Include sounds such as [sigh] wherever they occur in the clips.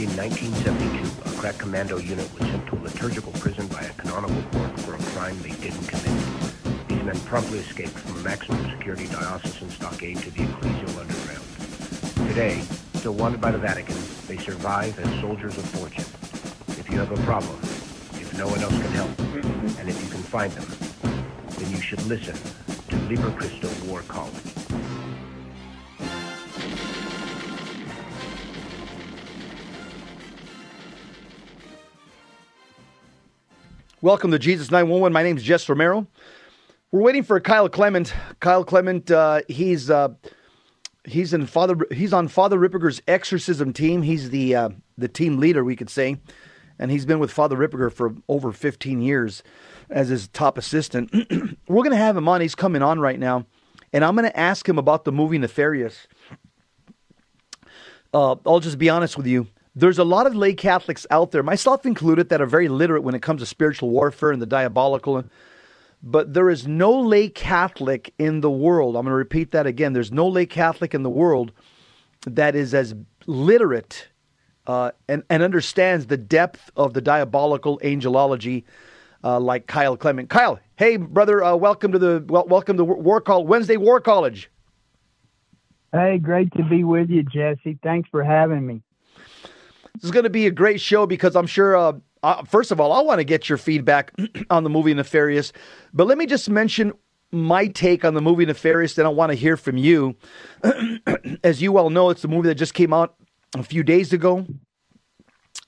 In 1972, a crack commando unit was sent to a liturgical prison by a canonical court for a crime they didn't commit. These men promptly escaped from a maximum security diocesan stockade to the ecclesial underground. Today, still wanted by the Vatican, they survive as soldiers of fortune. If you have a problem, if no one else can help, and if you can find them, then you should listen to Liber Christo War College. Welcome to Jesus 911. My name is Jess Romero. We're waiting for Kyle Clement. Kyle Clement, uh, he's uh, he's in Father he's on Father Ripperger's exorcism team. He's the uh, the team leader, we could say, and he's been with Father Ripperger for over 15 years as his top assistant. [clears throat] We're going to have him on. He's coming on right now, and I'm going to ask him about the movie Nefarious. Uh, I'll just be honest with you. There's a lot of lay Catholics out there, myself included, that are very literate when it comes to spiritual warfare and the diabolical. But there is no lay Catholic in the world. I'm going to repeat that again. There's no lay Catholic in the world that is as literate uh, and, and understands the depth of the diabolical angelology uh, like Kyle Clement. Kyle, hey brother, uh, welcome to the well, welcome to War Call Wednesday War College. Hey, great to be with you, Jesse. Thanks for having me. This is going to be a great show because I'm sure. Uh, uh, first of all, I want to get your feedback [clears throat] on the movie Nefarious, but let me just mention my take on the movie Nefarious. Then I want to hear from you. [clears throat] As you well know, it's the movie that just came out a few days ago.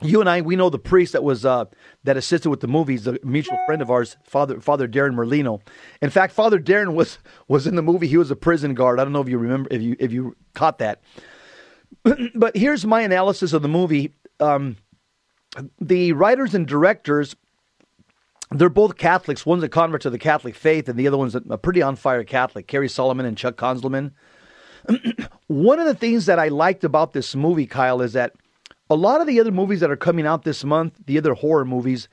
You and I, we know the priest that was uh, that assisted with the movies, a mutual friend of ours, Father Father Darren Merlino. In fact, Father Darren was was in the movie. He was a prison guard. I don't know if you remember if you if you caught that. [clears throat] but here's my analysis of the movie um, the writers and directors, they're both Catholics. One's a convert to the Catholic faith, and the other one's a pretty on fire Catholic, Cary Solomon and Chuck Konzelman. [clears throat] One of the things that I liked about this movie, Kyle, is that a lot of the other movies that are coming out this month, the other horror movies,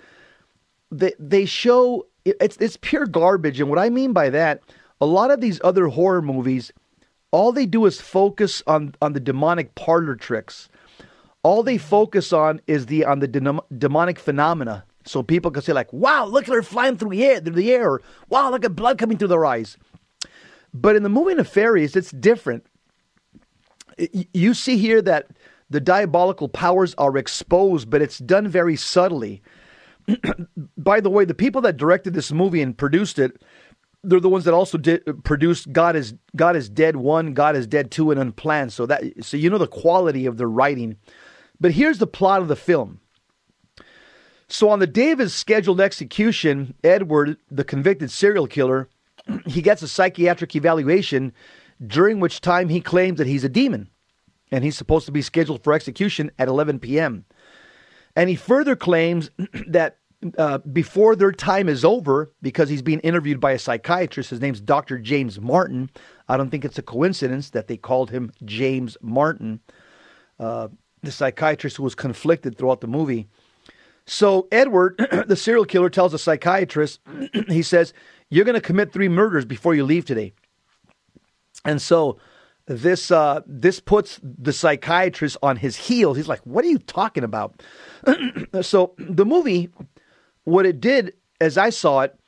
they they show it's it's pure garbage. And what I mean by that, a lot of these other horror movies, all they do is focus on on the demonic parlor tricks all they focus on is the on the de- demonic phenomena. So people can say like, "Wow, look at her flying through the air, through the air!" Or, "Wow, look at blood coming through their eyes." But in the movie Nefarious, it's different. You see here that the diabolical powers are exposed, but it's done very subtly. [clears throat] By the way, the people that directed this movie and produced it, they're the ones that also did, produced God is God is Dead One, God is Dead Two, and Unplanned. So that so you know the quality of the writing. But here's the plot of the film. So on the day of his scheduled execution, Edward, the convicted serial killer, [clears throat] he gets a psychiatric evaluation during which time he claims that he's a demon and he's supposed to be scheduled for execution at 11 p.m. And he further claims [clears throat] that uh, before their time is over, because he's being interviewed by a psychiatrist, his name's Dr. James Martin. I don't think it's a coincidence that they called him James Martin. Uh, the psychiatrist who was conflicted throughout the movie. So Edward, [clears throat] the serial killer, tells the psychiatrist, [clears throat] he says, "You're going to commit three murders before you leave today." And so this uh, this puts the psychiatrist on his heels. He's like, "What are you talking about?" [clears throat] so the movie, what it did, as I saw it,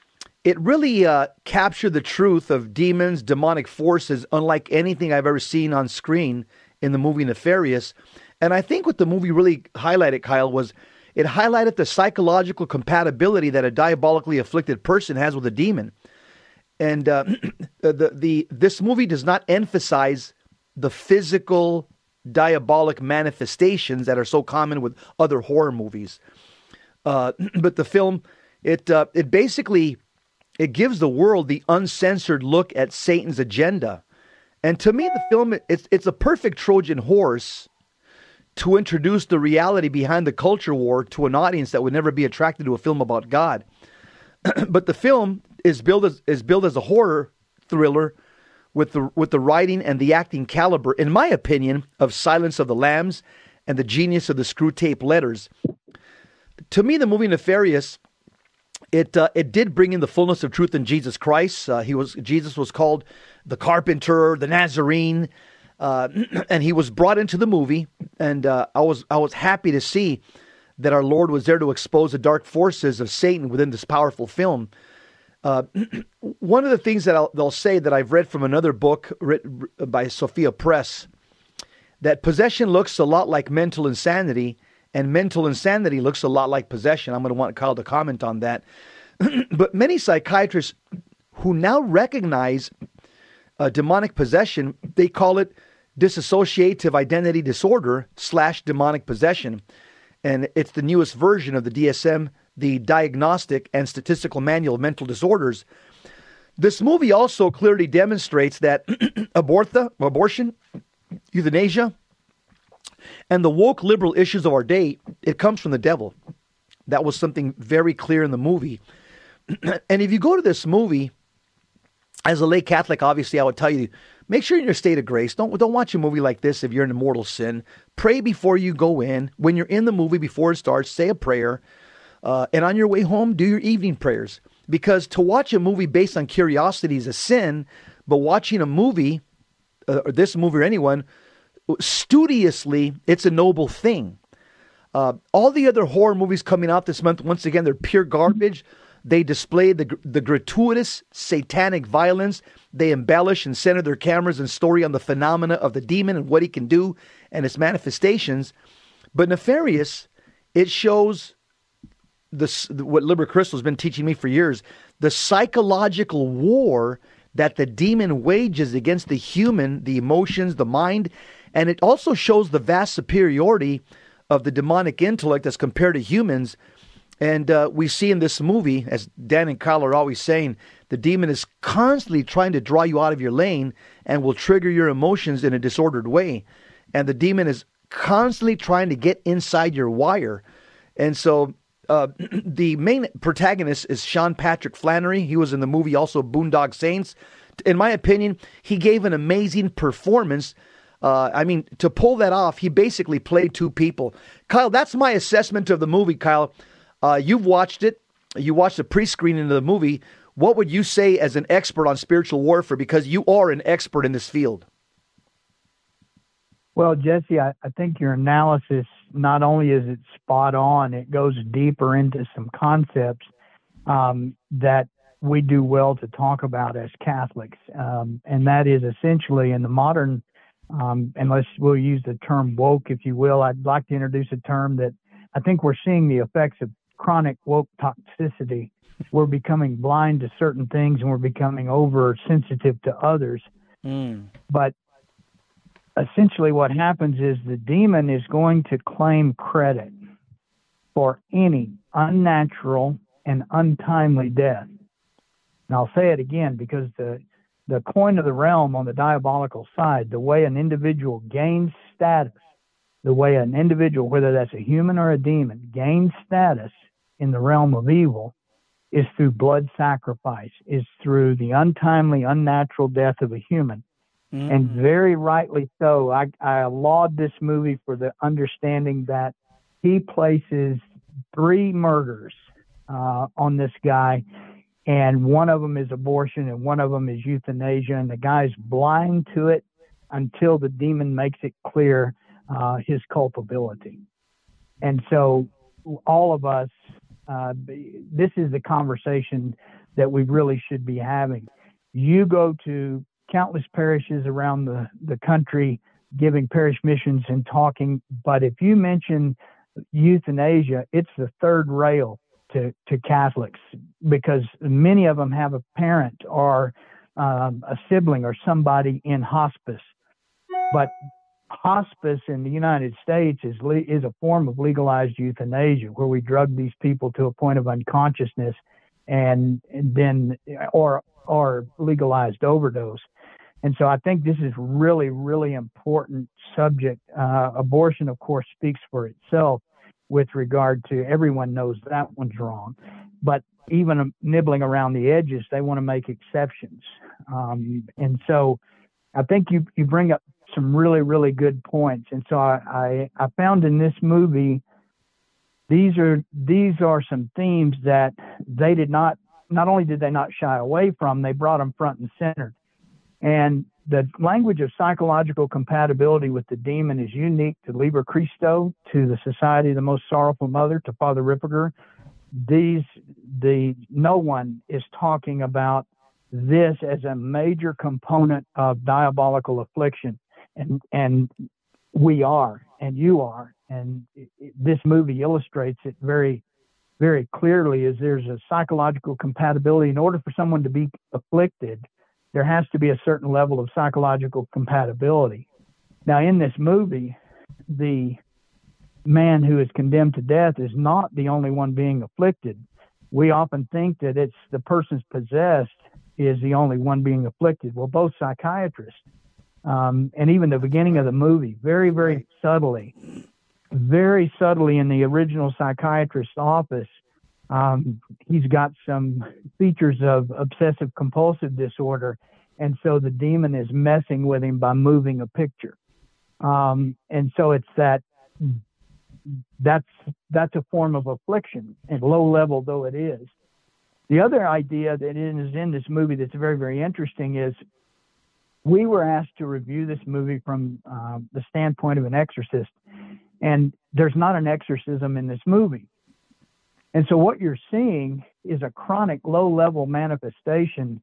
it really uh, captured the truth of demons, demonic forces, unlike anything I've ever seen on screen in the movie Nefarious. And I think what the movie really highlighted, Kyle, was it highlighted the psychological compatibility that a diabolically afflicted person has with a demon. And uh, [clears throat] the the this movie does not emphasize the physical diabolic manifestations that are so common with other horror movies. Uh, [clears throat] but the film it uh, it basically it gives the world the uncensored look at Satan's agenda. And to me, the film it's it's a perfect Trojan horse to introduce the reality behind the culture war to an audience that would never be attracted to a film about God. [clears throat] but the film is built as is as a horror thriller with the with the writing and the acting caliber, in my opinion, of Silence of the Lambs and the genius of the Screwtape Letters. To me, the movie Nefarious, it uh, it did bring in the fullness of truth in Jesus Christ. Uh, he was Jesus was called the Carpenter, the Nazarene, uh, [clears throat] and he was brought into the movie and uh, I was I was happy to see that our Lord was there to expose the dark forces of Satan within this powerful film. Uh, [clears throat] one of the things that I'll, they'll say that I've read from another book written by Sophia Press that possession looks a lot like mental insanity, and mental insanity looks a lot like possession. I'm going to want Kyle to comment on that. [clears throat] but many psychiatrists who now recognize uh, demonic possession, they call it dissociative identity disorder slash demonic possession. And it's the newest version of the DSM, the Diagnostic and Statistical Manual of Mental Disorders. This movie also clearly demonstrates that [clears throat] abortha, abortion, euthanasia, and the woke liberal issues of our day, it comes from the devil. That was something very clear in the movie. [clears throat] and if you go to this movie, as a lay Catholic, obviously, I would tell you make sure you're in a state of grace. Don't don't watch a movie like this if you're in a mortal sin. Pray before you go in. When you're in the movie, before it starts, say a prayer. Uh, and on your way home, do your evening prayers. Because to watch a movie based on curiosity is a sin, but watching a movie, uh, or this movie or anyone, studiously, it's a noble thing. Uh, all the other horror movies coming out this month, once again, they're pure garbage. They display the, the gratuitous satanic violence. They embellish and center their cameras and story on the phenomena of the demon and what he can do and its manifestations. But Nefarious, it shows this what Liber Christo has been teaching me for years the psychological war that the demon wages against the human, the emotions, the mind, and it also shows the vast superiority of the demonic intellect as compared to humans. And uh, we see in this movie, as Dan and Kyle are always saying, the demon is constantly trying to draw you out of your lane and will trigger your emotions in a disordered way. And the demon is constantly trying to get inside your wire. And so uh, [clears throat] the main protagonist is Sean Patrick Flanery. He was in the movie also Boondock Saints. In my opinion, he gave an amazing performance uh, I mean, to pull that off, he basically played two people. Kyle, that's my assessment of the movie, Kyle. Uh, you've watched it. You watched the pre screening of the movie. What would you say as an expert on spiritual warfare? Because you are an expert in this field. Well, Jesse, I, I think your analysis not only is it spot on, it goes deeper into some concepts um, that we do well to talk about as Catholics. Um, and that is essentially in the modern um, unless we'll use the term woke, if you will, I'd like to introduce a term that I think we're seeing the effects of chronic woke toxicity. We're becoming blind to certain things and we're becoming oversensitive to others. Mm. But essentially, what happens is the demon is going to claim credit for any unnatural and untimely death. And I'll say it again because the the coin of the realm on the diabolical side, the way an individual gains status, the way an individual, whether that's a human or a demon, gains status in the realm of evil is through blood sacrifice, is through the untimely, unnatural death of a human. Mm-hmm. And very rightly so. I, I laud this movie for the understanding that he places three murders uh, on this guy and one of them is abortion and one of them is euthanasia and the guy's blind to it until the demon makes it clear uh, his culpability and so all of us uh, this is the conversation that we really should be having you go to countless parishes around the, the country giving parish missions and talking but if you mention euthanasia it's the third rail to, to Catholics because many of them have a parent or um, a sibling or somebody in hospice. But hospice in the United States is le- is a form of legalized euthanasia where we drug these people to a point of unconsciousness and, and then or or legalized overdose. And so I think this is really really important subject. Uh, abortion, of course, speaks for itself with regard to everyone knows that one's wrong. But even nibbling around the edges, they want to make exceptions. Um, and so I think you, you bring up some really, really good points. And so I, I, I found in this movie, these are, these are some themes that they did not, not only did they not shy away from, they brought them front and center. And the language of psychological compatibility with the demon is unique to Liber Christo, to the Society of the Most Sorrowful Mother, to Father Ripperger. These, the no one is talking about this as a major component of diabolical affliction, and and we are, and you are, and this movie illustrates it very very clearly is there's a psychological compatibility in order for someone to be afflicted there has to be a certain level of psychological compatibility. Now, in this movie, the man who is condemned to death is not the only one being afflicted. We often think that it's the person's possessed is the only one being afflicted. Well, both psychiatrists, um, and even the beginning of the movie, very, very subtly, very subtly in the original psychiatrist's office, um, he's got some features of obsessive compulsive disorder, and so the demon is messing with him by moving a picture. Um, and so it's that that's that's a form of affliction, and low level though it is. The other idea that is in this movie that's very very interesting is we were asked to review this movie from uh, the standpoint of an exorcist, and there's not an exorcism in this movie. And so what you're seeing is a chronic low level manifestation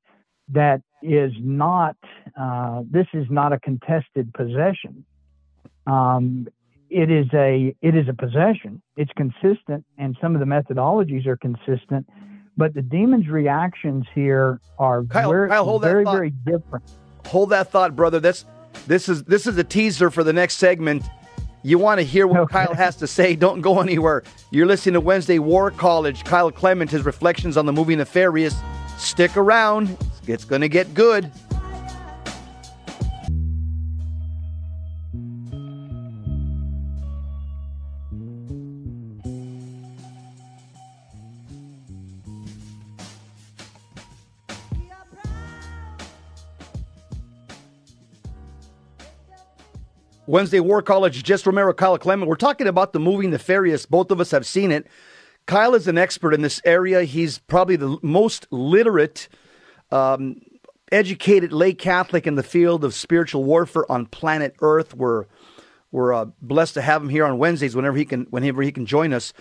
that is not, uh, this is not a contested possession. Um, it is a it is a possession. It's consistent, and some of the methodologies are consistent, but the demon's reactions here are Kyle, very Kyle, very very different. Hold that thought, brother. That's this is this is a teaser for the next segment. You want to hear what okay. Kyle has to say? [laughs] Don't go anywhere. You're listening to Wednesday War College. Kyle Clement, his reflections on the movie Nefarious. Stick around, it's going to get good. Wednesday War College, Jess Romero, Kyle Clement. We're talking about the movie Nefarious. Both of us have seen it. Kyle is an expert in this area. He's probably the most literate, um, educated lay Catholic in the field of spiritual warfare on planet Earth. We're we're uh, blessed to have him here on Wednesdays whenever he can whenever he can join us.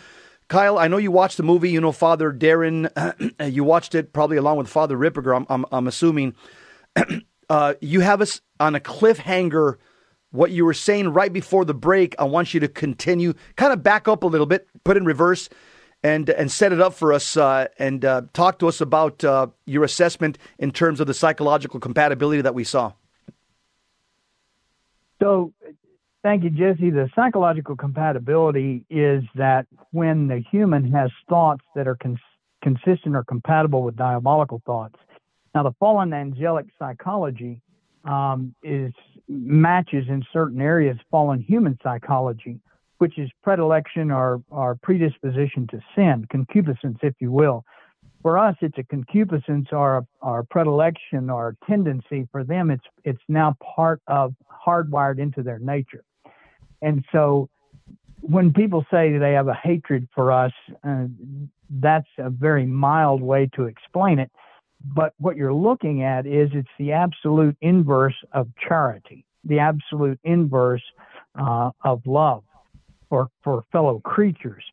Kyle, I know you watched the movie. You know Father Darren. [clears throat] you watched it probably along with Father Ripperger. I'm I'm, I'm assuming. [clears throat] uh, you have us on a cliffhanger what you were saying right before the break. I want you to continue, kind of back up a little bit, put in reverse, and and set it up for us, uh, and uh, talk to us about uh, your assessment in terms of the psychological compatibility that we saw. So, thank you, Jesse. The psychological compatibility is that when the human has thoughts that are cons- consistent or compatible with diabolical thoughts. Now, the fallen angelic psychology um, is matches in certain areas fallen human psychology, which is predilection or, or predisposition to sin, concupiscence, if you will. For us, it's a concupiscence or our predilection or tendency. For them, it's it's now part of hardwired into their nature. And so, when people say they have a hatred for us, uh, that's a very mild way to explain it. But what you're looking at is it's the absolute inverse of charity, the absolute inverse uh, of love for, for fellow creatures.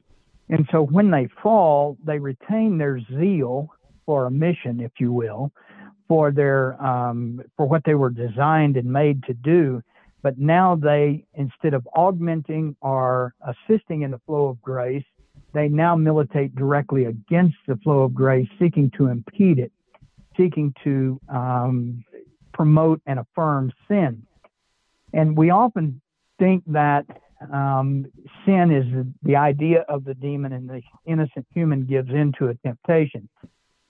And so when they fall, they retain their zeal for a mission, if you will, for their um, for what they were designed and made to do. But now they, instead of augmenting or assisting in the flow of grace, they now militate directly against the flow of grace, seeking to impede it seeking to um, promote and affirm sin. And we often think that um, sin is the idea of the demon and the innocent human gives into a temptation.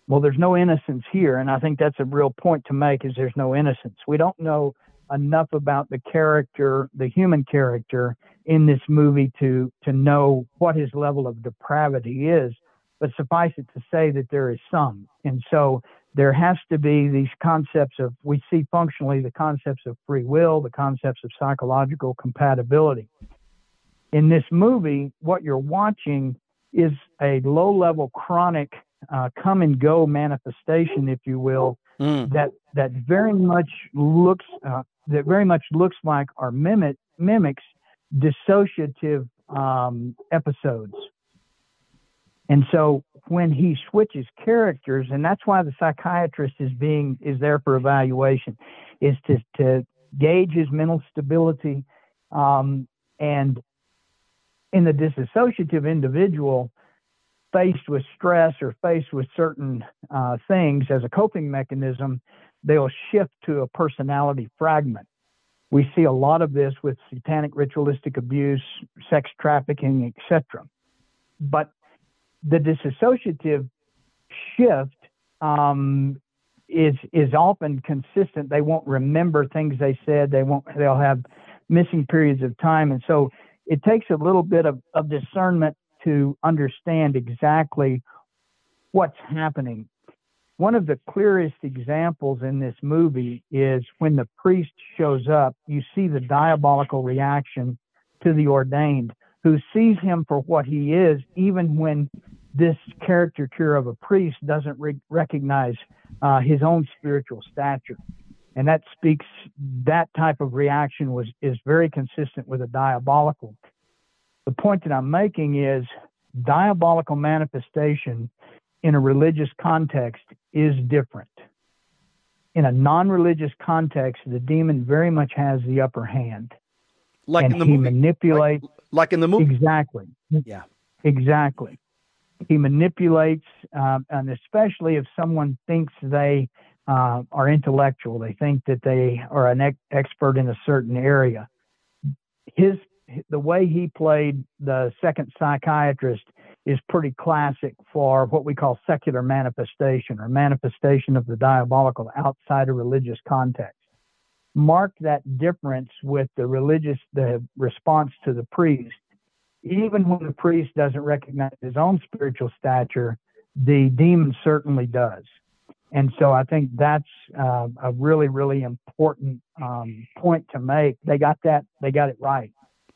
Well, there's no innocence here, and I think that's a real point to make is there's no innocence. We don't know enough about the character, the human character in this movie to to know what his level of depravity is, but suffice it to say that there is some. And so there has to be these concepts of, we see functionally the concepts of free will, the concepts of psychological compatibility. In this movie, what you're watching is a low level chronic uh, come and go manifestation, if you will, mm. that that very much looks uh, that very much looks like or mimic mimics dissociative um, episodes. And so when he switches characters, and that's why the psychiatrist is being is there for evaluation, is to to gauge his mental stability, um, and in the disassociative individual, faced with stress or faced with certain uh, things as a coping mechanism, they'll shift to a personality fragment. We see a lot of this with satanic ritualistic abuse, sex trafficking, etc. But the disassociative shift um, is is often consistent. They won't remember things they said. They won't. They'll have missing periods of time, and so it takes a little bit of, of discernment to understand exactly what's happening. One of the clearest examples in this movie is when the priest shows up, you see the diabolical reaction to the ordained who sees him for what he is, even when this caricature of a priest doesn't re- recognize uh, his own spiritual stature. And that speaks, that type of reaction was, is very consistent with a diabolical. The point that I'm making is diabolical manifestation in a religious context is different. In a non religious context, the demon very much has the upper hand. Like and in the he movie. manipulates. Like, like in the movie. Exactly. Yeah. Exactly. He manipulates, um, and especially if someone thinks they uh, are intellectual, they think that they are an ex- expert in a certain area. His the way he played the second psychiatrist is pretty classic for what we call secular manifestation or manifestation of the diabolical outside a religious context. Mark that difference with the religious, the response to the priest. Even when the priest doesn't recognize his own spiritual stature, the demon certainly does. And so I think that's uh, a really, really important um, point to make. They got that, they got it right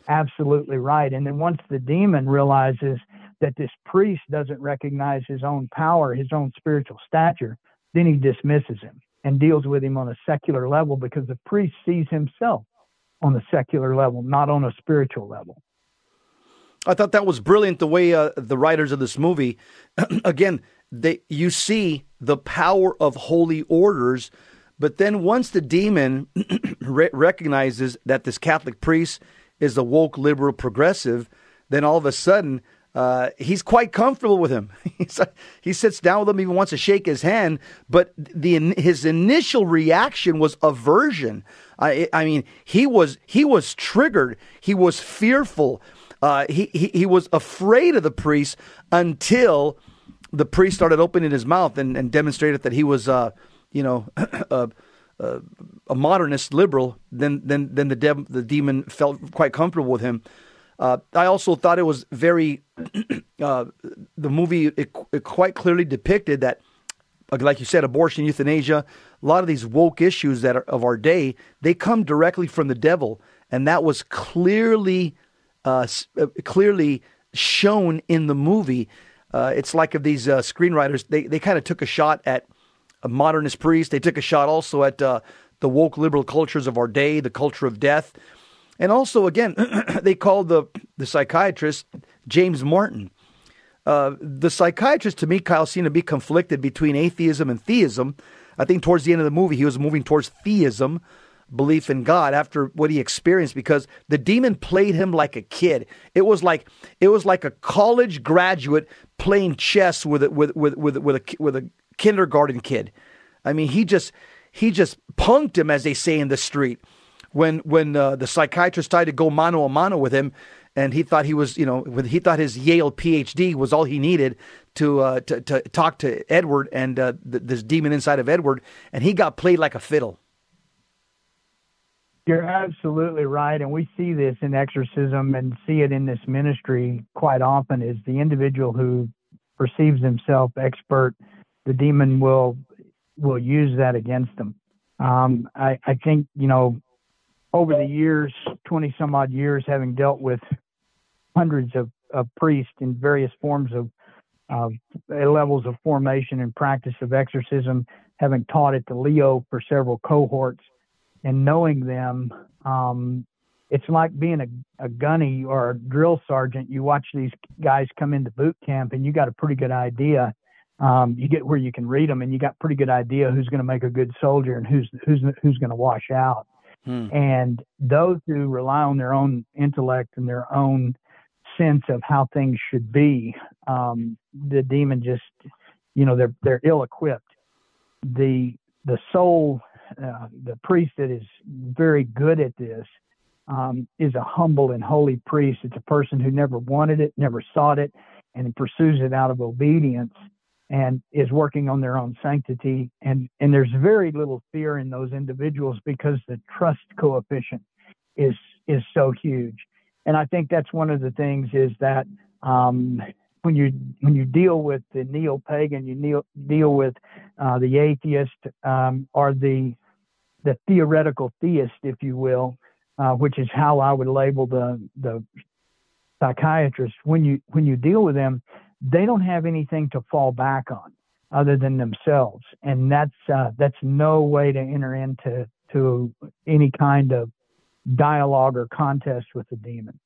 absolutely right. And then once the demon realizes that this priest doesn't recognize his own power, his own spiritual stature, then he dismisses him and deals with him on a secular level because the priest sees himself on a secular level, not on a spiritual level. I thought that was brilliant the way uh, the writers of this movie, [clears throat] again, they you see the power of holy orders, but then once the demon [clears throat] re- recognizes that this Catholic priest is a woke liberal progressive, then all of a sudden uh, he's quite comfortable with him. [laughs] he sits down with him, even wants to shake his hand, but the his initial reaction was aversion. I, I mean, he was he was triggered. He was fearful. Uh, he, he he was afraid of the priest until the priest started opening his mouth and, and demonstrated that he was, uh, you know, [clears throat] uh, uh, a modernist liberal, then then then the dev, the demon felt quite comfortable with him. Uh, I also thought it was very [clears throat] uh, the movie it, it, quite clearly depicted that, like you said, abortion, euthanasia, a lot of these woke issues that are of our day, they come directly from the devil, and that was clearly uh, uh, clearly shown in the movie. Uh, it's like of these screenwriters, they they kind of took a shot at a modernist priest. They took a shot also at uh, the woke liberal cultures of our day, the culture of death. And also, again, [clears throat] they called the, the psychiatrist James Martin. Uh, the psychiatrist, to me, Kyle, seemed to be conflicted between atheism and theism. I think towards the end of the movie, he was moving towards theism, belief in God, after what he experienced, because the demon played him like a kid. It was like it was like a college graduate playing chess with a, with with with with a with a kindergarten kid. I mean, he just he just punked him, as they say in the street. When when uh, the psychiatrist tried to go mano a mano with him, and he thought he was, you know, he thought his Yale PhD was all he needed to uh, to, to talk to Edward and uh, this demon inside of Edward, and he got played like a fiddle. You're absolutely right, and we see this in exorcism and see it in this ministry quite often. Is the individual who perceives himself expert the demon will will use that against them. Um, I, I think you know over the years, twenty some odd years, having dealt with hundreds of, of priests in various forms of uh, levels of formation and practice of exorcism, having taught at the Leo for several cohorts, and knowing them. Um, it's like being a, a gunny or a drill sergeant. You watch these guys come into boot camp, and you got a pretty good idea. Um, you get where you can read them, and you got pretty good idea who's going to make a good soldier and who's who's who's going to wash out. Hmm. And those who rely on their own intellect and their own sense of how things should be, um, the demon just, you know, they're they're ill-equipped. The the soul, uh, the priest that is very good at this, um, is a humble and holy priest. It's a person who never wanted it, never sought it, and pursues it out of obedience and is working on their own sanctity. And, and there's very little fear in those individuals because the trust coefficient is, is so huge. And I think that's one of the things is that, um, when you when you deal with the neo-pagan, you deal, deal with uh, the atheist um, or the the theoretical theist, if you will, uh, which is how I would label the the psychiatrist. When you when you deal with them, they don't have anything to fall back on other than themselves, and that's uh, that's no way to enter into to any kind of dialogue or contest with the demon.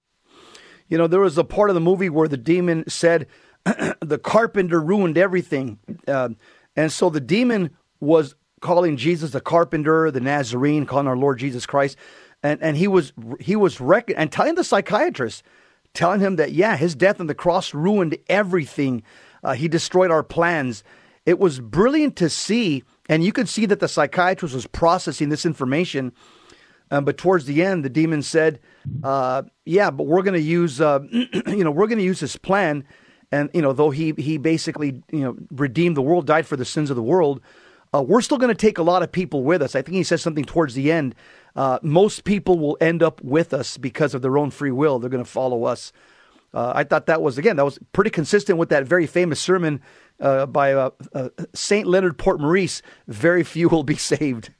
You know, there was a part of the movie where the demon said, [clears throat] "The carpenter ruined everything," uh, and so the demon was calling Jesus the carpenter, the Nazarene, calling our Lord Jesus Christ, and and he was he was rec- and telling the psychiatrist telling him that, yeah, his death on the cross ruined everything. Uh, he destroyed our plans. It was brilliant to see, and you could see that the psychiatrist was processing this information. Um, but towards the end, the demon said, uh, "Yeah, but we're going to use, uh, [clears throat] you know, we're going to use his plan, and you know, though he he basically, you know, redeemed the world, died for the sins of the world, uh, we're still going to take a lot of people with us." I think he says something towards the end uh, most people will end up with us because of their own free will. They're going to follow us. Uh, I thought that was again that was pretty consistent with that very famous sermon uh, by uh, uh, Saint Leonard Port Maurice. Very few will be saved.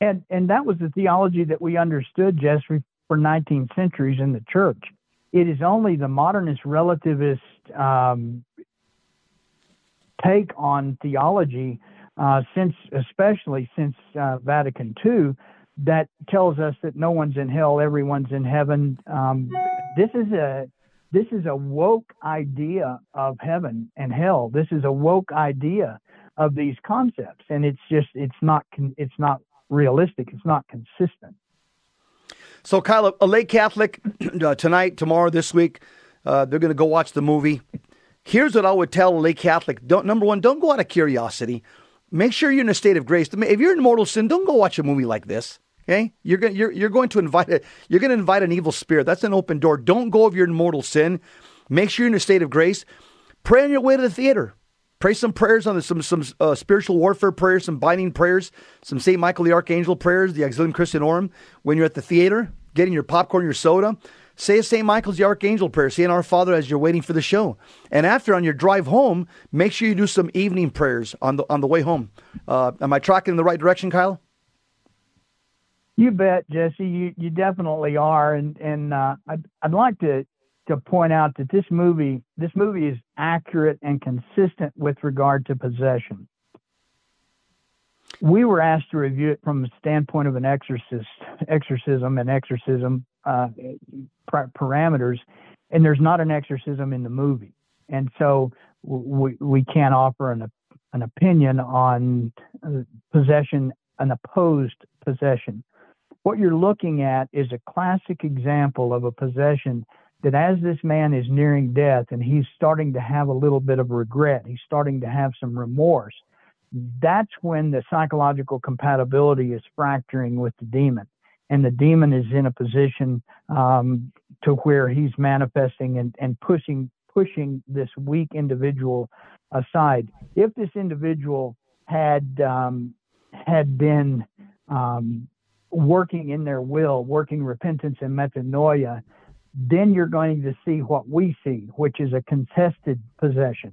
And and that was the theology that we understood, Jesse, for 19 centuries in the church. It is only the modernist relativist um, take on theology uh, since, especially since uh, Vatican II, that tells us that no one's in hell, everyone's in heaven. Um, this is a this is a woke idea of heaven and hell. This is a woke idea of these concepts, and it's just it's not it's not realistic. It's not consistent. So, Kyle, a lay Catholic [clears throat] uh, tonight, tomorrow, this week, uh, they're going to go watch the movie. Here's what I would tell a lay Catholic: don't, number one, don't go out of curiosity make sure you're in a state of grace. If you're in mortal sin, don't go watch a movie like this. Okay, you're going you're you're going to invite a, you're going to invite an evil spirit. That's an open door. Don't go if you're in mortal sin. Make sure you're in a state of grace. Pray on your way to the theater. Pray some prayers on the, some some uh, spiritual warfare prayers, some binding prayers, some Saint Michael the Archangel prayers, the Auxilium Christianorum. When you're at the theater, getting your popcorn, your soda, Say a St. Michael's the Archangel prayer. Say an Our Father as you're waiting for the show. And after, on your drive home, make sure you do some evening prayers on the on the way home. Uh, am I tracking in the right direction, Kyle? You bet, Jesse. You you definitely are. And and uh, I'd I'd like to to point out that this movie this movie is accurate and consistent with regard to possession. We were asked to review it from the standpoint of an exorcist, exorcism and exorcism uh, parameters, and there's not an exorcism in the movie, and so we we can't offer an an opinion on uh, possession, an opposed possession. What you're looking at is a classic example of a possession that as this man is nearing death and he's starting to have a little bit of regret, he's starting to have some remorse, that's when the psychological compatibility is fracturing with the demon and the demon is in a position um, to where he's manifesting and, and pushing pushing this weak individual aside. If this individual had um, had been um, working in their will, working repentance and metanoia, then you're going to see what we see, which is a contested possession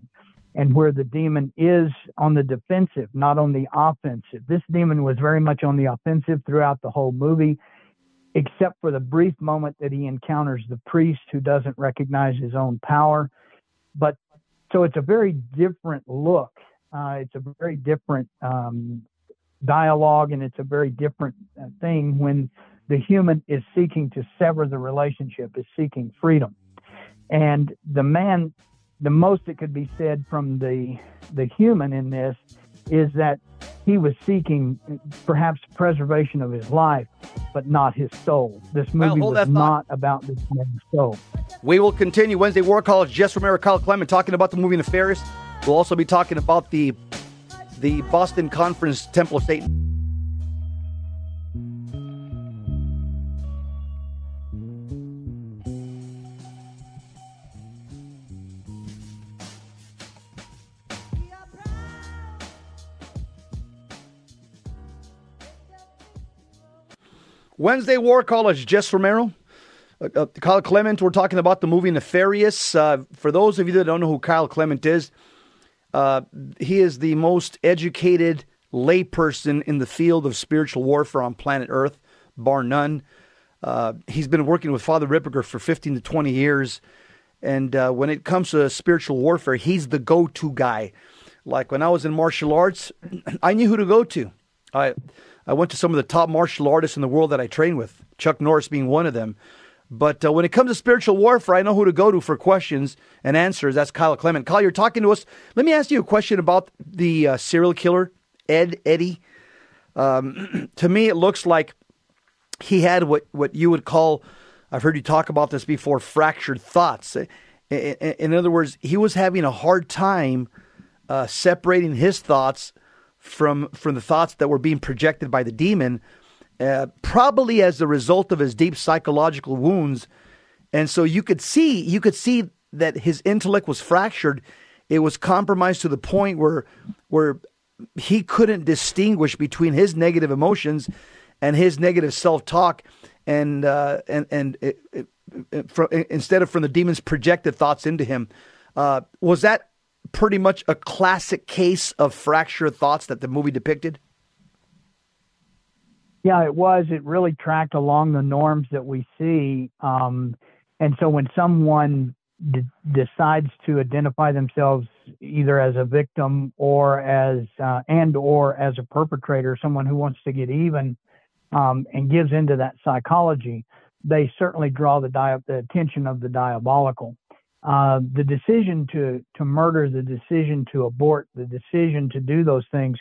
and where the demon is on the defensive, not on the offensive. This demon was very much on the offensive throughout the whole movie, except for the brief moment that he encounters the priest who doesn't recognize his own power. but so it's a very different look. Uh, it's a very different um, dialogue, and it's a very different uh, thing when the human is seeking to sever the relationship, is seeking freedom. And the man, the most that could be said from the the human in this is that he was seeking perhaps preservation of his life, but not his soul. This movie well, was not about this man's soul. We will continue Wednesday War College. Jess Romero, Kyle Clement talking about the movie Nefarious. We'll also be talking about the the Boston Conference Temple of Satan. Wednesday War College, Jess Romero. Uh, uh, Kyle Clement, we're talking about the movie Nefarious. Uh, for those of you that don't know who Kyle Clement is, uh, he is the most educated layperson in the field of spiritual warfare on planet Earth, bar none. Uh, he's been working with Father Ripperger for 15 to 20 years. And uh, when it comes to spiritual warfare, he's the go to guy. Like when I was in martial arts, [clears throat] I knew who to go to. I I went to some of the top martial artists in the world that I train with, Chuck Norris being one of them. But uh, when it comes to spiritual warfare, I know who to go to for questions and answers. That's Kyle Clement. Kyle, you're talking to us. Let me ask you a question about the uh, serial killer, Ed Eddie. Um, [clears throat] to me, it looks like he had what, what you would call, I've heard you talk about this before, fractured thoughts. In, in other words, he was having a hard time uh, separating his thoughts from from the thoughts that were being projected by the demon, uh, probably as a result of his deep psychological wounds. And so you could see you could see that his intellect was fractured. It was compromised to the point where where he couldn't distinguish between his negative emotions and his negative self talk, and uh, and and it, instead of from the demon's projected thoughts into him. Uh, was that pretty much a classic case of fractured thoughts that the movie depicted? Yeah, it was. It really tracked along the norms that we see. Um, and so when someone d- decides to identify themselves either as a victim or as uh, and or as a perpetrator, someone who wants to get even um, and gives into that psychology, they certainly draw the, di- the attention of the diabolical. Uh, the decision to to murder, the decision to abort, the decision to do those things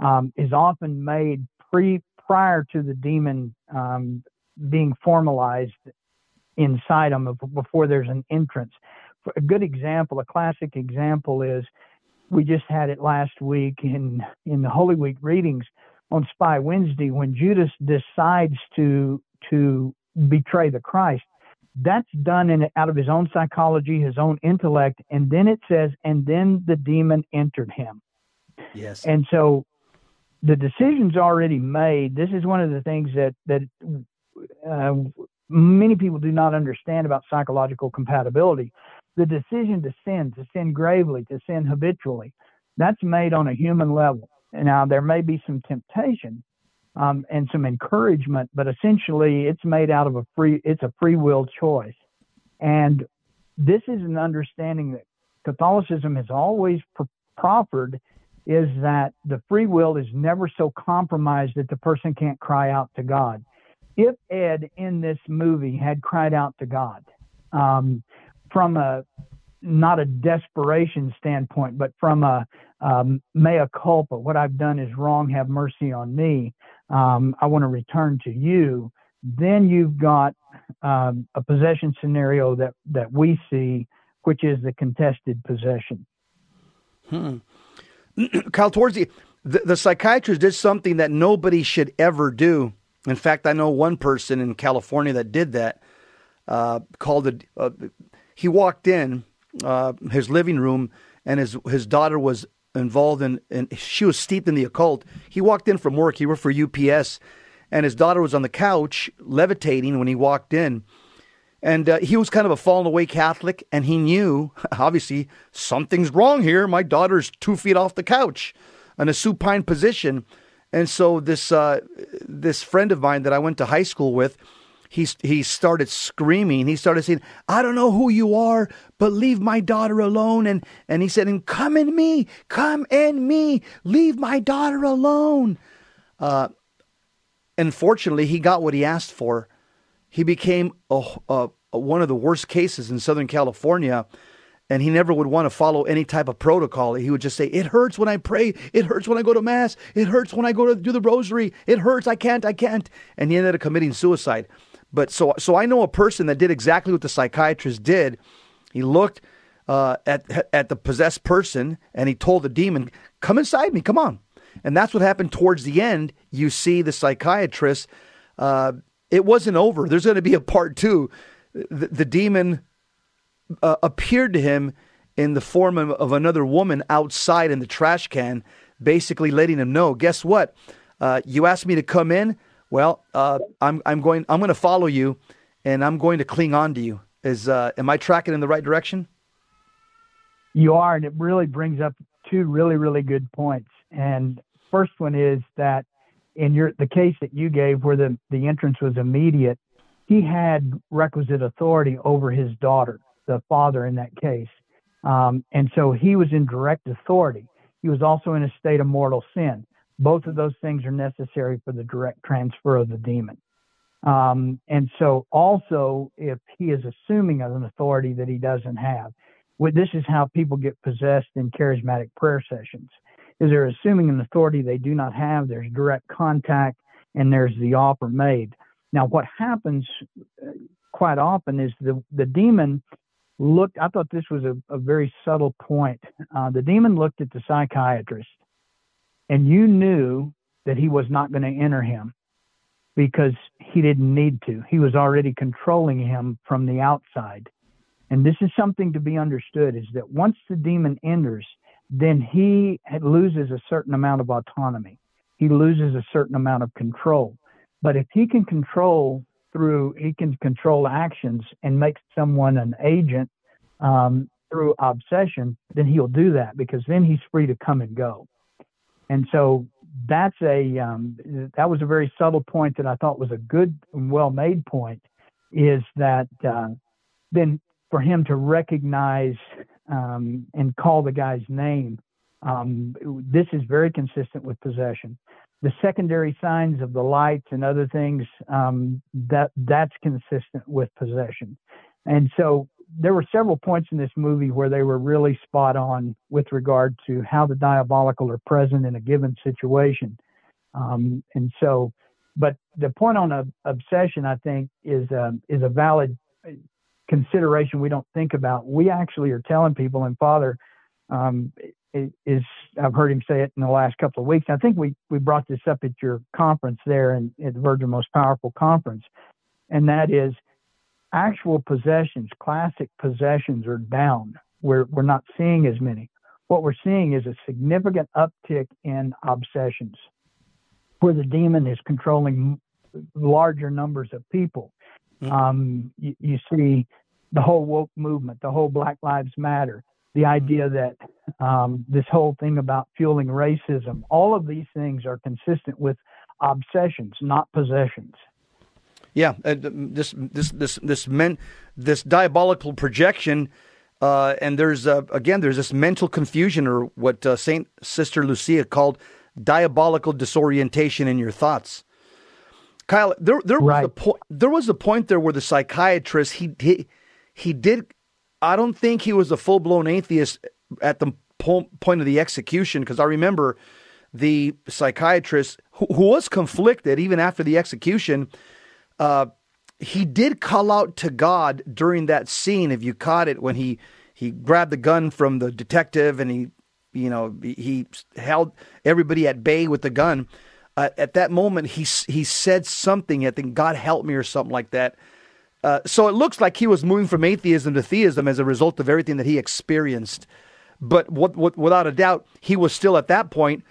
um, is often made pre prior to the demon um, being formalized inside them before there's an entrance. A good example, a classic example is we just had it last week in in the Holy Week readings on Spy Wednesday when Judas decides to to betray the Christ that's done in out of his own psychology, his own intellect, and then it says, and then the demon entered him. Yes. And so the decision's already made. This is one of the things that that uh, many people do not understand about psychological compatibility. The decision to sin, to sin gravely, to sin habitually, that's made on a human level. Now there may be some temptation, um, and some encouragement, but essentially it's made out of a free, it's a free will choice. And this is an understanding that Catholicism has always proffered is that the free will is never so compromised that the person can't cry out to God. If Ed in this movie had cried out to God um, from a not a desperation standpoint, but from a um, mea culpa, what I've done is wrong, have mercy on me, um, I want to return to you, then you've got um, a possession scenario that, that we see, which is the contested possession. Hmm. [clears throat] Kyle, towards the, the, the psychiatrist did something that nobody should ever do. In fact, I know one person in California that did that. Uh, called it. Uh, he walked in uh, his living room, and his his daughter was involved in, and she was steeped in the occult. He walked in from work. He worked for UPS, and his daughter was on the couch levitating when he walked in. And uh, he was kind of a fallen away Catholic, and he knew, [laughs] obviously, something's wrong here. My daughter's two feet off the couch in a supine position. And so this uh, this friend of mine that I went to high school with he he started screaming. He started saying, "I don't know who you are, but leave my daughter alone." And and he said, "And come in me, come in me, leave my daughter alone." Uh, unfortunately, he got what he asked for. He became a, a, a, one of the worst cases in Southern California, and he never would want to follow any type of protocol. He would just say, "It hurts when I pray. It hurts when I go to mass. It hurts when I go to do the rosary. It hurts. I can't. I can't." And he ended up committing suicide. But so so I know a person that did exactly what the psychiatrist did. He looked uh, at at the possessed person and he told the demon, "Come inside me. Come on." And that's what happened towards the end. You see the psychiatrist. Uh, it wasn't over. There's going to be a part two. The, the demon uh, appeared to him in the form of, of, another woman outside in the trash can, basically letting him know, guess what? Uh, you asked me to come in. Well, uh, I'm I'm going I'm going to follow you, and I'm going to cling on to you. Is uh, am I tracking in the right direction? You are, and it really brings up two really really good points. And first one is that in your the case that you gave, where the the entrance was immediate, he had requisite authority over his daughter, the father in that case, um, and so he was in direct authority. He was also in a state of mortal sin. Both of those things are necessary for the direct transfer of the demon. Um, and so, also, if he is assuming an authority that he doesn't have, well, this is how people get possessed in charismatic prayer sessions: is they're assuming an authority they do not have. There's direct contact, and there's the offer made. Now, what happens uh, quite often is the the demon looked. I thought this was a, a very subtle point. Uh, the demon looked at the psychiatrist and you knew that he was not going to enter him because he didn't need to. He was already controlling him from the outside. And this is something to be understood is that once the demon enters, then he loses a certain amount of autonomy. He loses a certain amount of control. But if he can control through, he can control actions and make someone an agent um, through obsession, then he'll do that because then he's free to come and go. And so that's a um, that was a very subtle point that I thought was a good and well made point. Is that uh, then for him to recognize um, and call the guy's name? Um, this is very consistent with possession. The secondary signs of the lights and other things um, that that's consistent with possession. And so there were several points in this movie where they were really spot on with regard to how the diabolical are present in a given situation. Um, and so, but the point on obsession, I think, is um, is a valid consideration we don't think about. We actually are telling people, and Father um, is I've heard him say it in the last couple of weeks. I think we we brought this up at your conference there and at the Virgin Most Powerful conference, and that is actual possessions, classic possessions are down. We're, we're not seeing as many. What we're seeing is a significant uptick in obsessions where the demon is controlling larger numbers of people. Mm-hmm. Um, you, you, see the whole woke movement, the whole Black Lives Matter, the idea that um, this whole thing about fueling racism, all of these things are consistent with obsessions, not possessions. Yeah, uh, this this this this men this diabolical projection, uh, and there's uh, again there's this mental confusion or what uh, Saint Sister Lucia called diabolical disorientation in your thoughts. Kyle, there there right. was a point there was a point there where the psychiatrist he he, he did I don't think he was a full blown atheist at the po- point of the execution because I remember the psychiatrist who, who was conflicted even after the execution uh, he did call out to God during that scene. If you caught it, when he he grabbed the gun from the detective and he, you know, he held everybody at bay with the gun. Uh, at that moment, he he said something. I think God help me or something like that. Uh, so it looks like he was moving from atheism to theism as a result of everything that he experienced. But what, what, without a doubt, he was still at that point.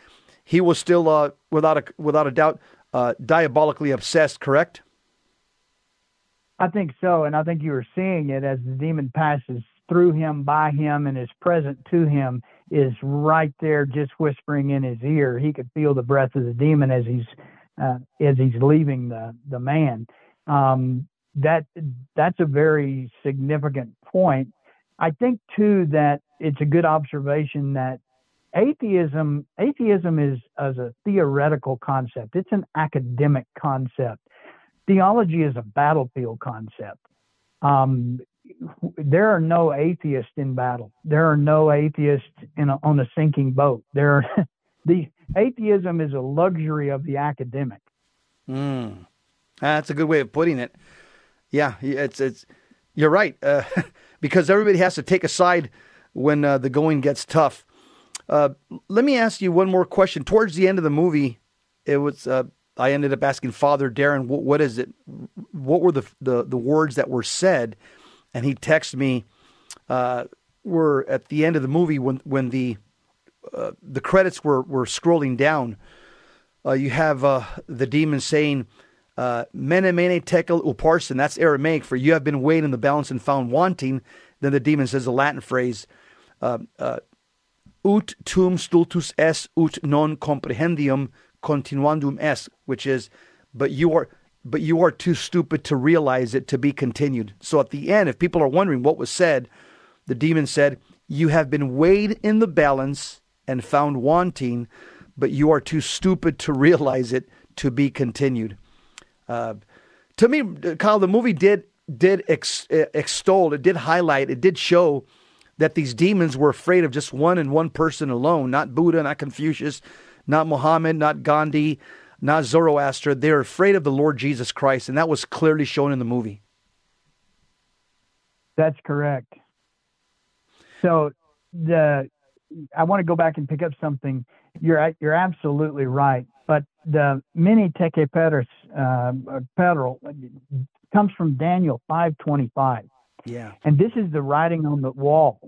He was still, uh, without a without a doubt, uh, diabolically obsessed. Correct? I think so, and I think you were seeing it as the demon passes through him, by him, and is present to him. Is right there, just whispering in his ear. He could feel the breath of the demon as he's uh, as he's leaving the the man. um, that that's a very significant point. I think too that it's a good observation that atheism atheism is as a theoretical concept. It's an academic concept. Theology is a battlefield concept. Um, there are no atheists in battle. There are no atheists in a, on a sinking boat. There, are, [laughs] the atheism is a luxury of the academic. Mm. That's a good way of putting it. Yeah, it's it's. You're right, uh, [laughs] because everybody has to take a side when uh, the going gets tough. Uh, let me ask you one more question. Towards the end of the movie, it was uh, I ended up asking Father Darren, what, what is it? What were the, the the words that were said? And he texted me. Uh, were at the end of the movie when when the uh, the credits were were scrolling down. you have the demon saying uh, mene mene tekel upharsin, that's Aramaic for you have been weighed in the balance and found wanting. Then the demon says the Latin phrase, uh, uh, ut tum stultus es ut non comprehendium continuandum es, which is, but you are, but you are too stupid to realize it to be continued. So at the end, if people are wondering what was said, the demon said, you have been weighed in the balance and found wanting, but you are too stupid to realize it to be continued. Uh, to me, Kyle, the movie did did ex, extol, it did highlight, it did show that these demons were afraid of just one and one person alone, not Buddha, not Confucius, not Muhammad, not Gandhi, not Zoroaster. They're afraid of the Lord Jesus Christ, and that was clearly shown in the movie. That's correct. So the I want to go back and pick up something. You're you're absolutely right. But the mene teke peros, uh, peril comes from Daniel 5:25. Yeah. And this is the writing on the wall.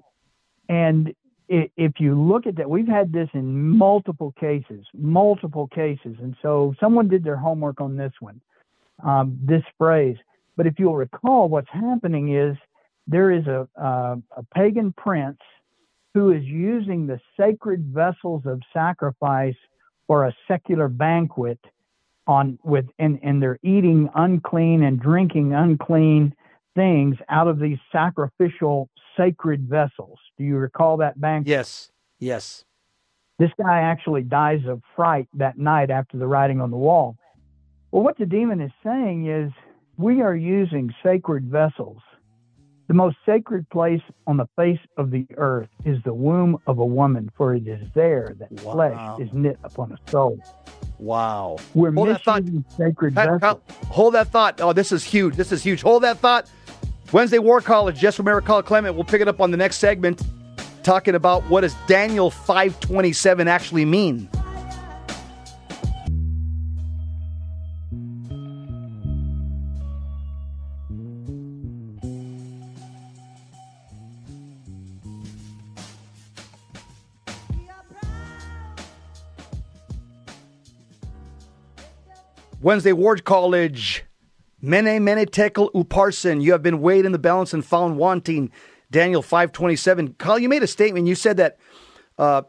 And if you look at that, we've had this in multiple cases, multiple cases. And so someone did their homework on this one, um, this phrase. But if you'll recall, what's happening is there is a, a, a pagan prince who is using the sacred vessels of sacrifice for a secular banquet on with and, and they're eating unclean and drinking unclean things out of these sacrificial sacred vessels. Do you recall that bank? Yes. Yes. This guy actually dies of fright that night after the writing on the wall. Well, what the demon is saying is we are using sacred vessels the most sacred place on the face of the earth is the womb of a woman, for it is there that wow. flesh is knit upon a soul. Wow. We're hold missing sacred vessels. Hold that thought. Oh, this is huge. This is huge. Hold that thought. Wednesday War College, just from Eric Clement. We'll pick it up on the next segment, talking about what does Daniel 527 actually mean. Wednesday War College. Mene mene tekel upharsin. You have been weighed in the balance and found wanting. Daniel five twenty seven. Kyle, you made a statement. You said that uh,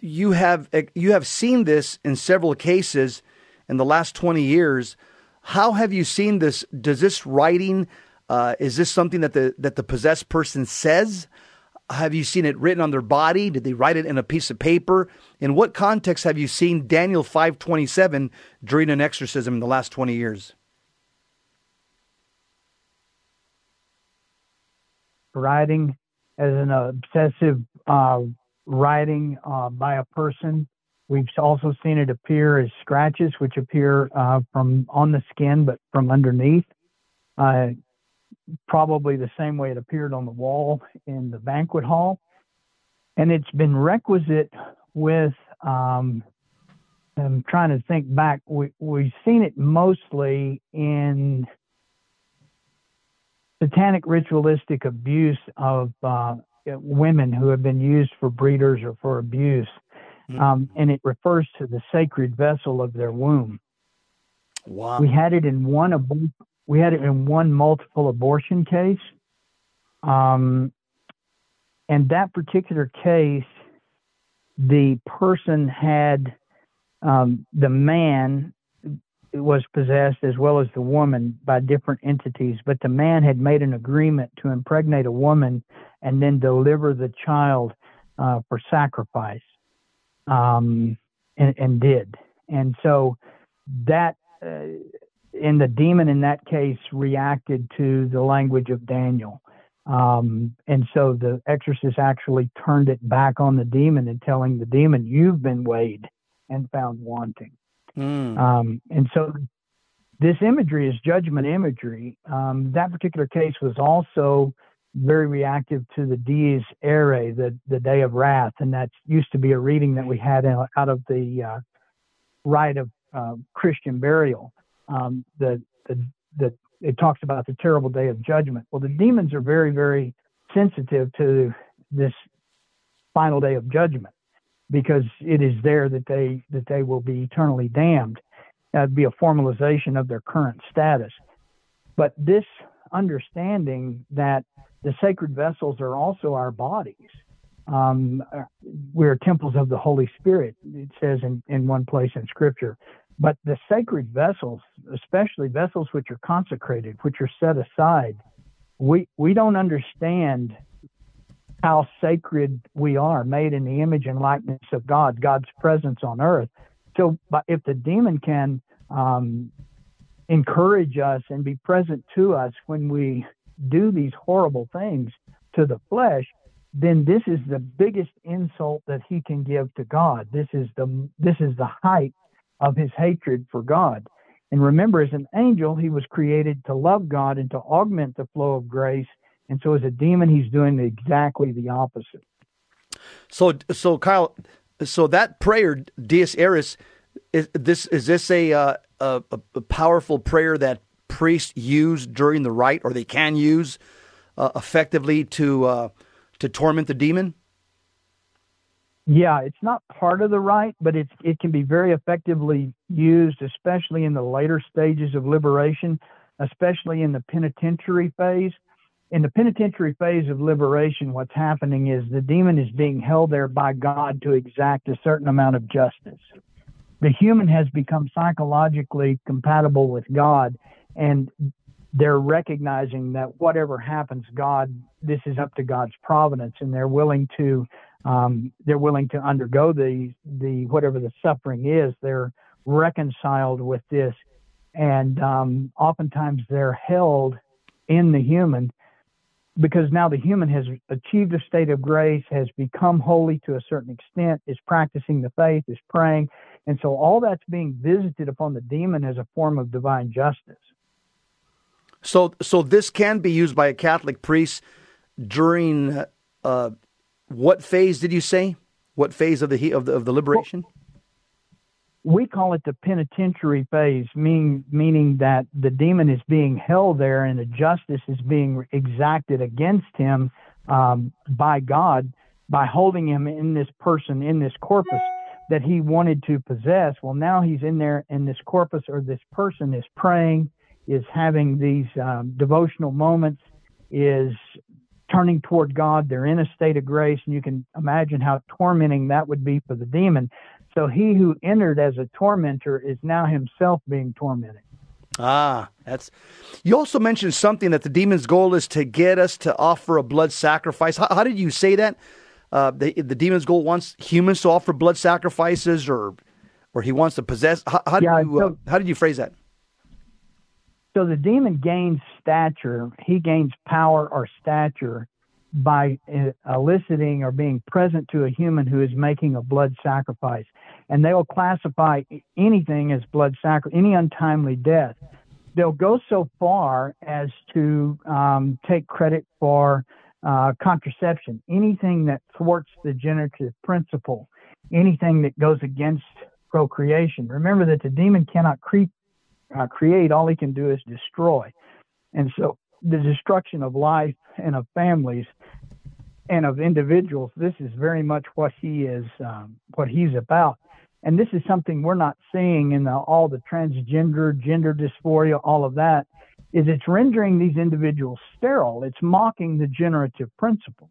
you have you have seen this in several cases in the last twenty years. How have you seen this? Does this writing uh, is this something that the that the possessed person says? Have you seen it written on their body? Did they write it in a piece of paper? In what context have you seen Daniel 527 during an exorcism in the last 20 years? Writing as an obsessive uh, writing uh, by a person. We've also seen it appear as scratches, which appear uh, from on the skin, but from underneath. Uh, probably the same way it appeared on the wall in the banquet hall. And it's been requisite with, um, I'm trying to think back, we, we've seen it mostly in satanic ritualistic abuse of uh, women who have been used for breeders or for abuse. Mm-hmm. Um, and it refers to the sacred vessel of their womb. Wow. We had it in one we had it in one multiple abortion case. Um, and that particular case, the person had um, the man was possessed as well as the woman by different entities, but the man had made an agreement to impregnate a woman and then deliver the child uh, for sacrifice, um, and, and, did. And so that, uh, and the demon in that case reacted to the language of Daniel. Um, and so the exorcist actually turned it back on the demon and telling the demon, You've been weighed and found wanting. Mm. Um, and so this imagery is judgment imagery. Um, that particular case was also very reactive to the dies irae, the, the day of wrath. And that used to be a reading that we had out of the uh, rite of uh, Christian burial. Um, the, the, the, it talks about the terrible day of judgment. Well, the demons are very, very sensitive to this final day of judgment because it is there that they that they will be eternally damned. That'd be a formalization of their current status. But this understanding that the sacred vessels are also our bodies. Um, we're temples of the Holy Spirit, it says in, in one place in Scripture. But the sacred vessels, especially vessels which are consecrated, which are set aside, we, we don't understand how sacred we are, made in the image and likeness of God, God's presence on earth. So, but if the demon can um, encourage us and be present to us when we do these horrible things to the flesh, then this is the biggest insult that he can give to God. This is the this is the height of his hatred for God. And remember, as an angel, he was created to love God and to augment the flow of grace and so as a demon, he's doing exactly the opposite. So, so Kyle, so that prayer, Dies Irae, is this is this a, uh, a, a powerful prayer that priests use during the rite, or they can use uh, effectively to uh, to torment the demon? Yeah, it's not part of the rite, but it's it can be very effectively used, especially in the later stages of liberation, especially in the penitentiary phase in the penitentiary phase of liberation, what's happening is the demon is being held there by God to exact a certain amount of justice. The human has become psychologically compatible with God, and they're recognizing that whatever happens, God, this is up to God's providence, and they're willing to um, they're willing to undergo the the whatever the suffering is. They're reconciled with this, and um, oftentimes they're held in the human because now the human has achieved a state of grace, has become holy to a certain extent, is practicing the faith, is praying. And so all that's being visited upon the demon as a form of divine justice. So, so this can be used by a Catholic priest during uh, what phase did you say? What phase of the of the, of the liberation? Well, we call it the penitentiary phase, meaning meaning that the demon is being held there and the justice is being exacted against him um, by God by holding him in this person in this corpus that he wanted to possess. Well, now he's in there, and this corpus or this person is praying, is having these um, devotional moments, is turning toward God. They're in a state of grace, and you can imagine how tormenting that would be for the demon. So he who entered as a tormentor is now himself being tormented. Ah, that's. You also mentioned something that the demon's goal is to get us to offer a blood sacrifice. How, how did you say that? Uh, the the demon's goal wants humans to offer blood sacrifices, or or he wants to possess. How, how yeah, did you so, uh, how did you phrase that? So the demon gains stature. He gains power or stature by uh, eliciting or being present to a human who is making a blood sacrifice. And they'll classify anything as blood sacrifice, any untimely death. They'll go so far as to um, take credit for uh, contraception, anything that thwarts the generative principle, anything that goes against procreation. Remember that the demon cannot cre- uh, create, all he can do is destroy. And so the destruction of life and of families and of individuals. This is very much what he is, um, what he's about. And this is something we're not seeing in the, all the transgender, gender dysphoria, all of that. Is it's rendering these individuals sterile. It's mocking the generative principle.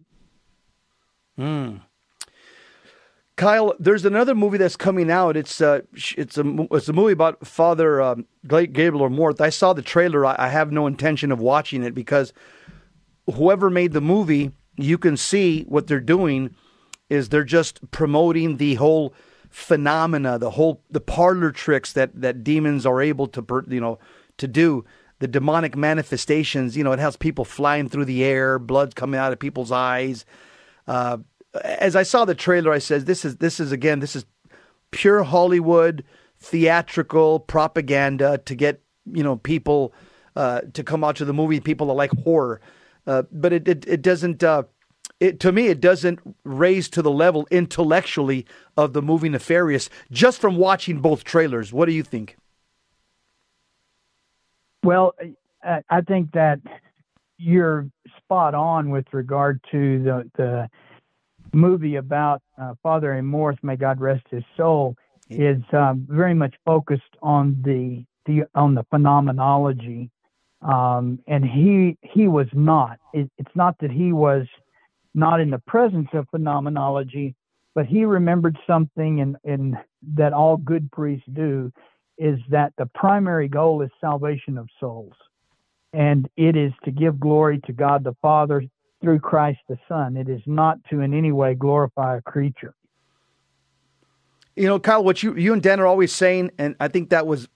Hmm. Kyle, there's another movie that's coming out. It's uh, it's a it's a movie about Father um, Gabriel Amorth. I saw the trailer. I, I have no intention of watching it because whoever made the movie, you can see what they're doing is they're just promoting the whole phenomena, the whole the parlor tricks that that demons are able to you know to do. The demonic manifestations, you know, it has people flying through the air, blood coming out of people's eyes. Uh, as I saw the trailer, I said, "This is this is again, this is pure Hollywood theatrical propaganda to get you know people uh, to come out to the movie. People that like horror, uh, but it it, it doesn't. Uh, it, to me, it doesn't raise to the level intellectually of the movie Nefarious. Just from watching both trailers, what do you think? Well, I think that you're spot on with regard to the the movie about uh, Father Amorth, may God rest his soul, is um, very much focused on the, the on the phenomenology, um, and he he was not. It, it's not that he was not in the presence of phenomenology, but he remembered something, and in that all good priests do, is that the primary goal is salvation of souls, and it is to give glory to God the Father through Christ the Son. It is not to in any way glorify a creature. You know, Kyle, what you you and Dan are always saying, and I think that was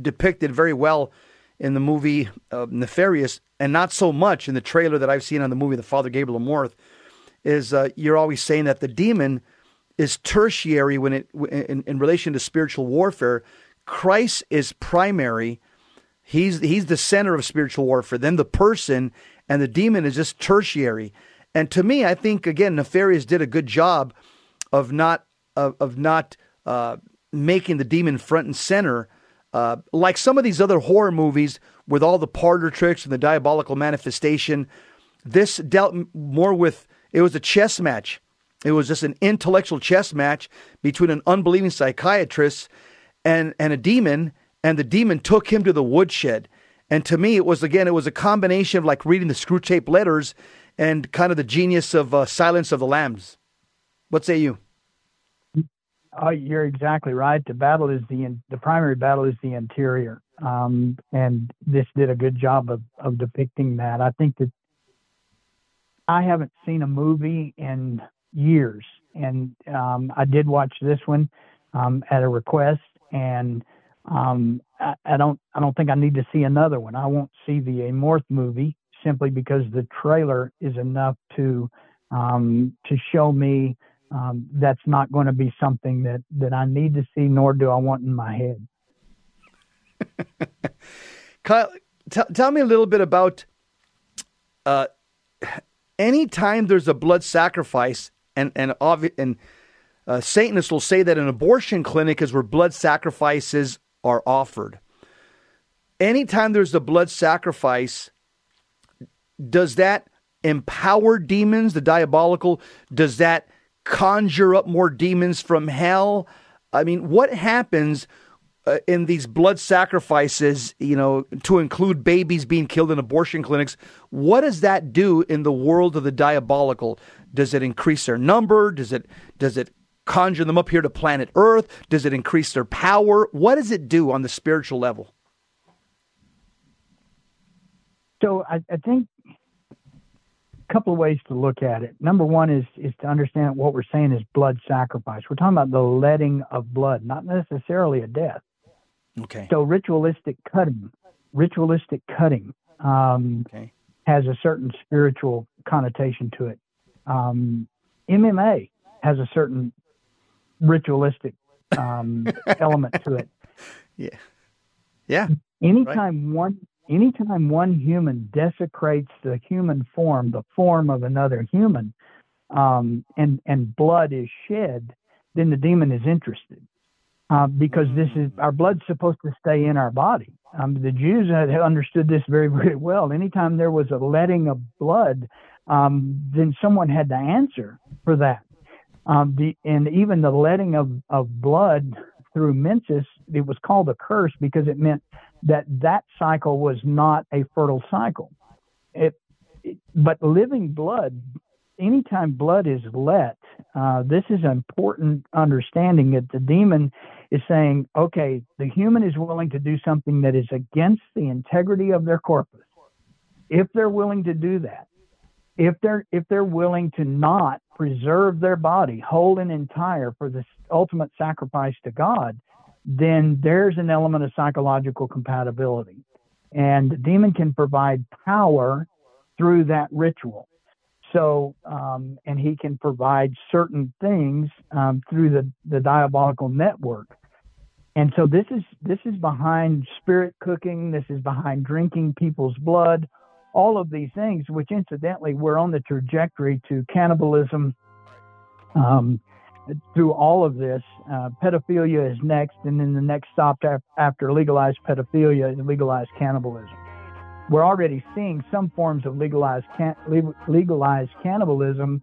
depicted very well in the movie uh, Nefarious, and not so much in the trailer that I've seen on the movie The Father Gabriel Amorth, is uh, you're always saying that the demon is tertiary when it in, in relation to spiritual warfare. Christ is primary. He's he's the center of spiritual warfare. Then the person and the demon is just tertiary. And to me, I think again, Nefarious did a good job of not of, of not uh, making the demon front and center, uh, like some of these other horror movies with all the parlor tricks and the diabolical manifestation. This dealt more with it was a chess match. It was just an intellectual chess match between an unbelieving psychiatrist and and a demon, and the demon took him to the woodshed. And to me, it was again, it was a combination of like reading the Screwtape Letters and kind of the genius of uh, Silence of the Lambs. What say you? Oh, you're exactly right. The battle is the the primary battle is the interior, um, and this did a good job of of depicting that. I think that I haven't seen a movie in years, and um, I did watch this one um, at a request, and um, I, I, don't I don't think I need to see another one. I won't see the Amorth movie simply because the trailer is enough to um, to show me um, that's not going to be something that that I need to see, nor do I want in my head. [laughs] Kyle, t- tell me a little bit about uh, anytime there's a blood sacrifice, and and obvi- and uh, Satanists will say that an abortion clinic is where blood sacrifices are offered. Anytime there's a blood sacrifice, does that empower demons, the diabolical? Does that conjure up more demons from hell? I mean, what happens uh, in these blood sacrifices, you know, to include babies being killed in abortion clinics? What does that do in the world of the diabolical? Does it increase their number? Does it does it conjure them up here to planet Earth? Does it increase their power? What does it do on the spiritual level? So I, I think a couple of ways to look at it. Number one is is to understand what we're saying is blood sacrifice. We're talking about the letting of blood, not necessarily a death. Okay. So ritualistic cutting, ritualistic cutting, um, okay. has a certain spiritual connotation to it. Um, MMA has a certain ritualistic um, [laughs] element to it. Yeah. Yeah. Anytime right. one anytime one human desecrates the human form, the form of another human, um, and and blood is shed, then the demon is interested. Uh, because this is our blood's supposed to stay in our body. Um, the Jews had understood this very, [laughs] very well. Anytime there was a letting of blood, um, then someone had to answer for that. Um, the, and even the letting of, of blood through menses, it was called a curse because it meant that that cycle was not a fertile cycle. It, it but living blood, anytime blood is let, uh, this is an important understanding that the demon is saying, okay, the human is willing to do something that is against the integrity of their corpus. If they're willing to do that, if they're if they're willing to not preserve their body whole and entire for the ultimate sacrifice to God, then there's an element of psychological compatibility. And the demon can provide power through that ritual. So, um, and he can provide certain things um, through the, the diabolical network. And so this is this is behind spirit cooking. This is behind drinking people's blood. All of these things, which incidentally, we're on the trajectory to cannibalism. Um, through all of this, uh, pedophilia is next, and then the next stop after legalized pedophilia is legalized cannibalism. We're already seeing some forms of legalized can- legalized cannibalism.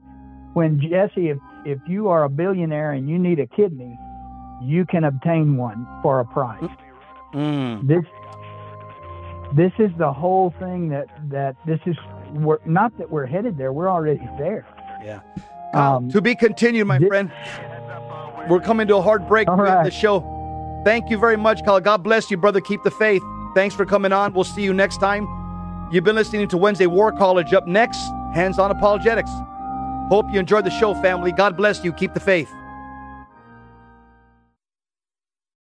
When Jesse, if if you are a billionaire and you need a kidney, you can obtain one for a price. Mm. This this is the whole thing that that this is we're, not that we're headed there. We're already there. Yeah. Um, to be continued, my friend. We're coming to a hard break in right. the show. Thank you very much, Kyle. God bless you, brother. Keep the faith. Thanks for coming on. We'll see you next time. You've been listening to Wednesday War College. Up next, Hands on Apologetics. Hope you enjoyed the show, family. God bless you. Keep the faith.